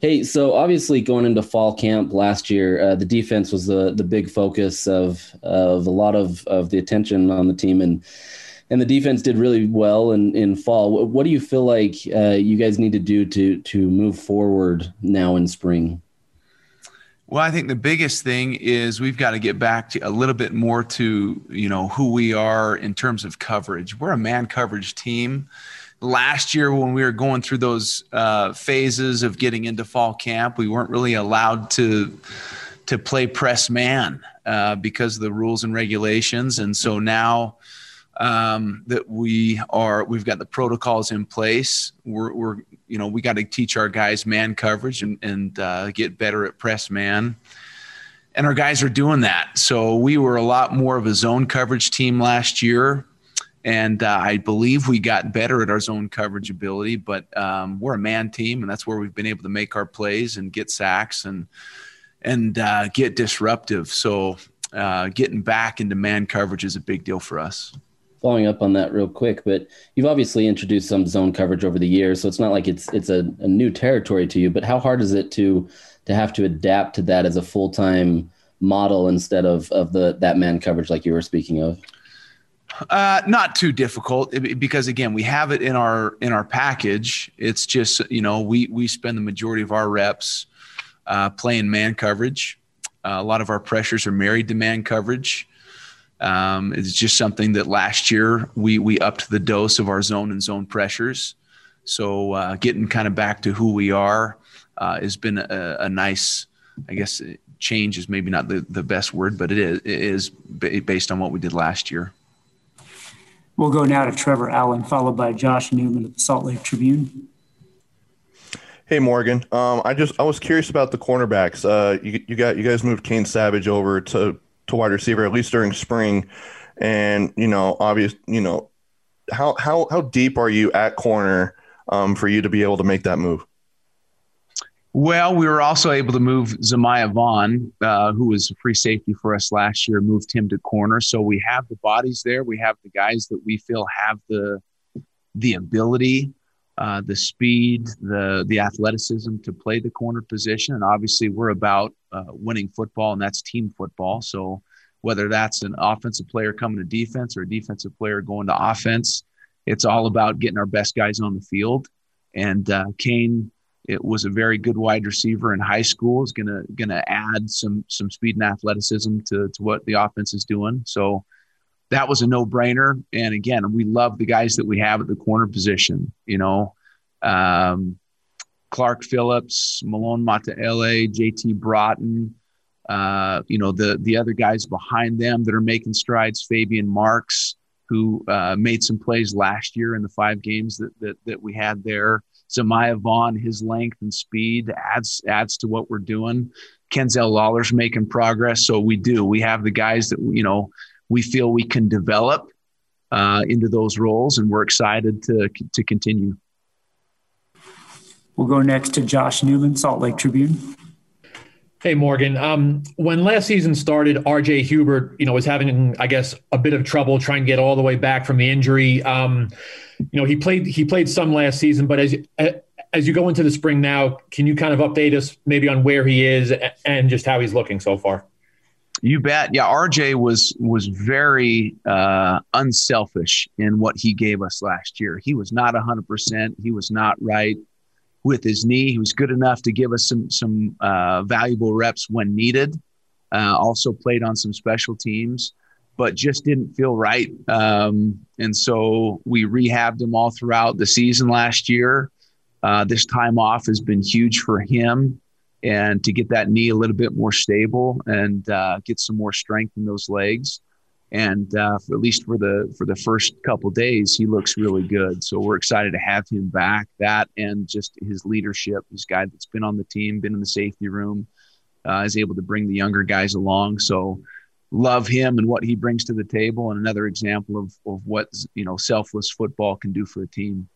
Hey, so obviously going into fall camp last year, uh, the defense was the the big focus of of a lot of of the attention on the team, and and the defense did really well in in fall. What, what do you feel like uh, you guys need to do to to move forward now in spring? Well, I think the biggest thing is we've got to get back to a little bit more to you know who we are in terms of coverage. We're a man coverage team. Last year, when we were going through those uh, phases of getting into fall camp, we weren't really allowed to to play press man uh, because of the rules and regulations. And so now um, that we are we've got the protocols in place. We're, we're you know we got to teach our guys man coverage and, and uh, get better at press man. And our guys are doing that. So we were a lot more of a zone coverage team last year and uh, i believe we got better at our zone coverage ability but um, we're a man team and that's where we've been able to make our plays and get sacks and and uh, get disruptive so uh, getting back into man coverage is a big deal for us following up on that real quick, but you've obviously introduced some zone coverage over the years, so it's not like it's it's a, a new territory to you. But how hard is it to to have to adapt to that as a full time model instead of of the that man coverage like you were speaking of? Uh, not too difficult because again, we have it in our in our package. It's just you know we we spend the majority of our reps uh, playing man coverage. Uh, a lot of our pressures are married to man coverage. Um, it's just something that last year we we upped the dose of our zone and zone pressures. So uh, getting kind of back to who we are uh, has been a, a, nice, I guess, change is maybe not the, the best word, but it is, it is based on what we did last year. We'll go now to Trevor Allen, followed by Josh Newman at the Salt Lake Tribune. Hey Morgan, um, I just I was curious about the cornerbacks. Uh, you, you got you guys moved Kane Savage over to to wide receiver at least during spring, and you know, obvious, you know, how how how deep are you at corner um, for you to be able to make that move? Well, we were also able to move Zemaiah Vaughn, uh, who was a free safety for us last year, moved him to corner. So we have the bodies there. We have the guys that we feel have the the ability, uh, the speed, the the athleticism to play the corner position. And obviously, we're about uh, winning football, and that's team football. So whether that's an offensive player coming to defense or a defensive player going to offense, it's all about getting our best guys on the field. And uh, Kane, it was a very good wide receiver in high school. Is gonna gonna add some some speed and athleticism to to what the offense is doing. So that was a no brainer. And again, we love the guys that we have at the corner position. You know, um, Clark Phillips, Malone Mataele, JT Broughton, uh, you know, the, the other guys behind them that are making strides, Faybian Marks, who uh, made some plays last year in the five games that, that, that we had there. Zemaiah Vaughn, his length and speed adds adds to what we're doing. Kenzel Lawler's making progress, so we do. We have the guys that you know we feel we can develop uh, into those roles, and we're excited to to continue. We'll go next to Josh Newman, Salt Lake Tribune. Hey Morgan, um, when last season started, RJ Hubert, you know, was having, I guess, a bit of trouble trying to get all the way back from the injury. Um, you know, he played he played some last season, but as as you go into the spring now, can you kind of update us maybe on where he is and just how he's looking so far? You bet. Yeah, RJ was was very uh, unselfish in what he gave us last year. He was not hundred percent. He was not right with his knee. He was good enough to give us some some uh, valuable reps when needed. Uh, also played on some special teams, but just didn't feel right. Um, and so we rehabbed him all throughout the season last year. Uh, this time off has been huge for him, and to get that knee a little bit more stable and uh, get some more strength in those legs and uh, for, at least for the for the first couple days, he looks really good. So we're excited to have him back. That and just his leadership, this guy that's been on the team, been in the safety room, uh, is able to bring the younger guys along. So love him and what he brings to the table, and another example of of what you know selfless football can do for a team.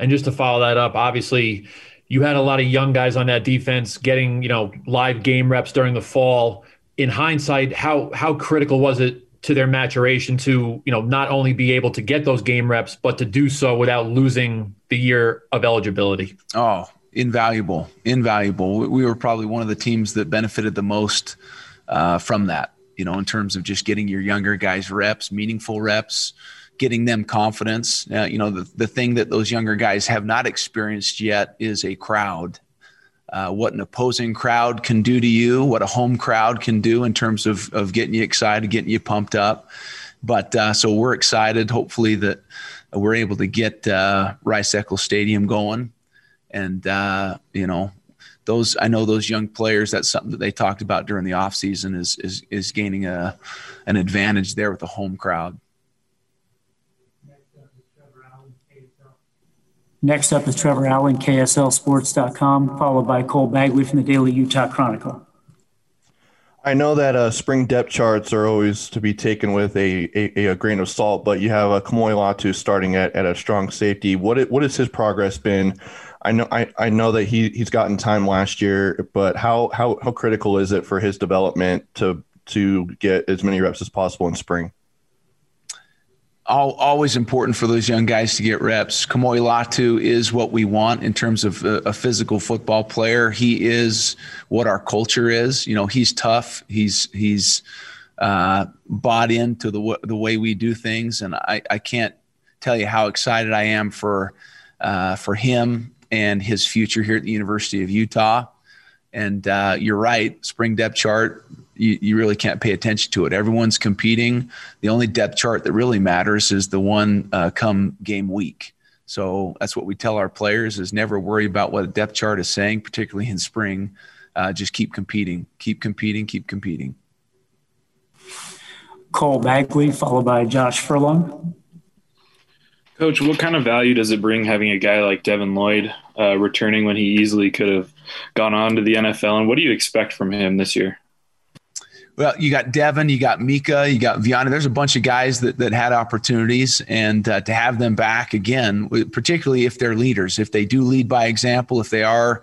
And just to follow that up, obviously. You had a lot of young guys on that defense getting, you know, live game reps during the fall. In hindsight, how how critical was it to their maturation to you know not only be able to get those game reps but to do so without losing the year of eligibility oh invaluable, invaluable. We were probably one of the teams that benefited the most uh, from that. You know, in terms of just getting your younger guys reps, meaningful reps, getting them confidence. Uh, you know, the, the thing that those younger guys have not experienced yet is a crowd. Uh, what an opposing crowd can do to you, what a home crowd can do in terms of, of getting you excited, getting you pumped up. But uh, so we're excited, hopefully, that we're able to get uh, Rice Eccles Stadium going. And, uh, you know, those I know those young players. That's something that they talked about during the offseason is is is gaining a an advantage there with the home crowd. Next up is Trevor Allen, KSLSports.com, followed by Cole Bagley from the Daily Utah Chronicle. I know that uh, spring depth charts are always to be taken with a, a, a grain of salt, but you have a uh, Kamoi Latu starting at, at a strong safety. What it, what has his progress been? I know I, I know that he he's gotten time last year, but how how how critical is it for his development to to get as many reps as possible in spring? All, always important for those young guys to get reps. Kamoi Latu is what we want in terms of a, a, physical football player. He is what our culture is. You know, he's tough. He's he's uh, bought into the the way we do things, and I, I can't tell you how excited I am for uh, for him and his future here at the University of Utah. And uh, you're right, spring depth chart you, you really can't pay attention to it. Everyone's competing. The only depth chart that really matters is the one uh, come game week. So that's what we tell our players is never worry about what a depth chart is saying, particularly in spring. Uh, just keep competing, keep competing, keep competing. Cole Bagley, followed by Josh Furlong. Coach, what kind of value does it bring having a guy like Devin Lloyd uh, returning when he easily could have gone on to the NFL? And what do you expect from him this year? Well, you got Devin, you got Mika, you got Viana. There's a bunch of guys that, that had opportunities, and uh, to have them back again, particularly if they're leaders, if they do lead by example, if they are,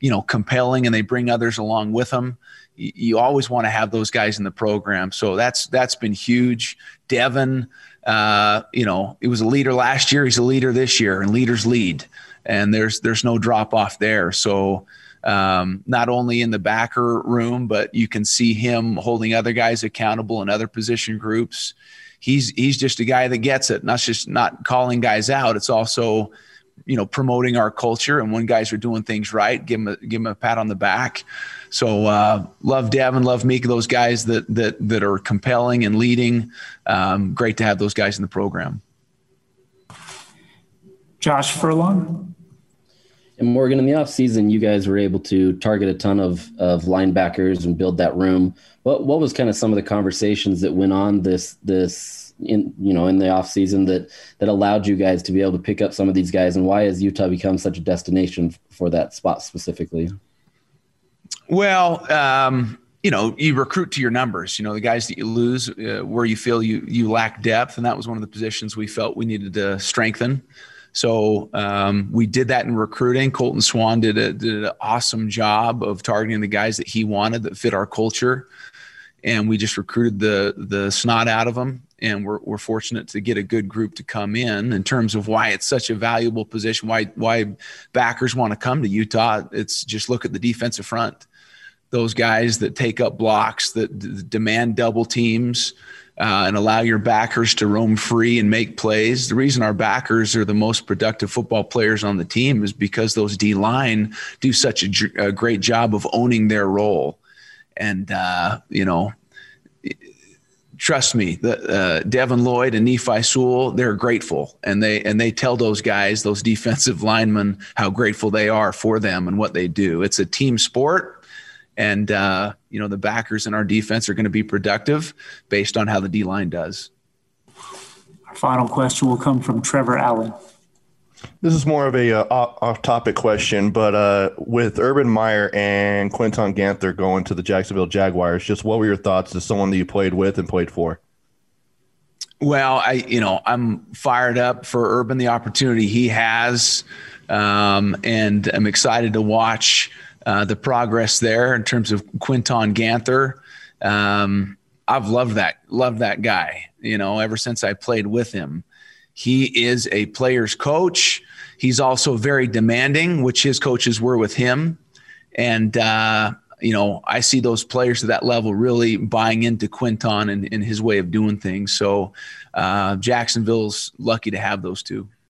you know, compelling and they bring others along with them, you, you always want to have those guys in the program. So that's that's been huge. Devin, uh, you know, he was a leader last year. He's a leader this year, and leaders lead, and there's there's no drop off there. So um, not only in the backer room, but you can see him holding other guys accountable in other position groups. He's he's just a guy that gets it. Not just not calling guys out. It's also you know promoting our culture and when guys are doing things right give them a, give them a pat on the back so uh, love devin love meek those guys that that that are compelling and leading um, great to have those guys in the program josh furlong and Morgan, in the offseason, you guys were able to target a ton of, of linebackers and build that room. What what was kind of some of the conversations that went on this this in you know in the offseason that that allowed you guys to be able to pick up some of these guys and why has Utah become such a destination for that spot specifically? Well, um, you know, you recruit to your numbers. You know, the guys that you lose, uh, where you feel you you lack depth, and that was one of the positions we felt we needed to strengthen. So um, we did that in recruiting. Colton Swan did, a, did an awesome job of targeting the guys that he wanted that fit our culture, and we just recruited the the snot out of them. And we're we're fortunate to get a good group to come in. In terms of why it's such a valuable position, why why backers want to come to Utah, it's just look at the defensive front. Those guys that take up blocks, that d- demand double teams uh, and allow your backers to roam free and make plays. The reason our backers are the most productive football players on the team is because those D line do such a, a, great job of owning their role. And, uh, you know, trust me, the, uh, Devin Lloyd and Nephi Sewell, they're grateful, and they and they tell those guys, those defensive linemen, how grateful they are for them and what they do. It's a team sport, and uh, you know the backers in our defense are going to be productive based on how the D line does. Our final question will come from Trevor Allen. This is more of a uh, off-topic question, but uh, with Urban Meyer and Quinton Ganther going to the Jacksonville Jaguars, just what were your thoughts as someone that you played with and played for? Well, I you know I'm fired up for Urban the opportunity he has, um, and I'm excited to watch uh, the progress there in terms of Quinton Ganther. Um, I've loved that, loved that guy, you know, ever since I played with him. He is a player's coach. he's also very demanding, which his coaches were with him. And, uh, you know, I see those players at that level really buying into Quinton and, and his way of doing things. So uh, Jacksonville's lucky to have those two.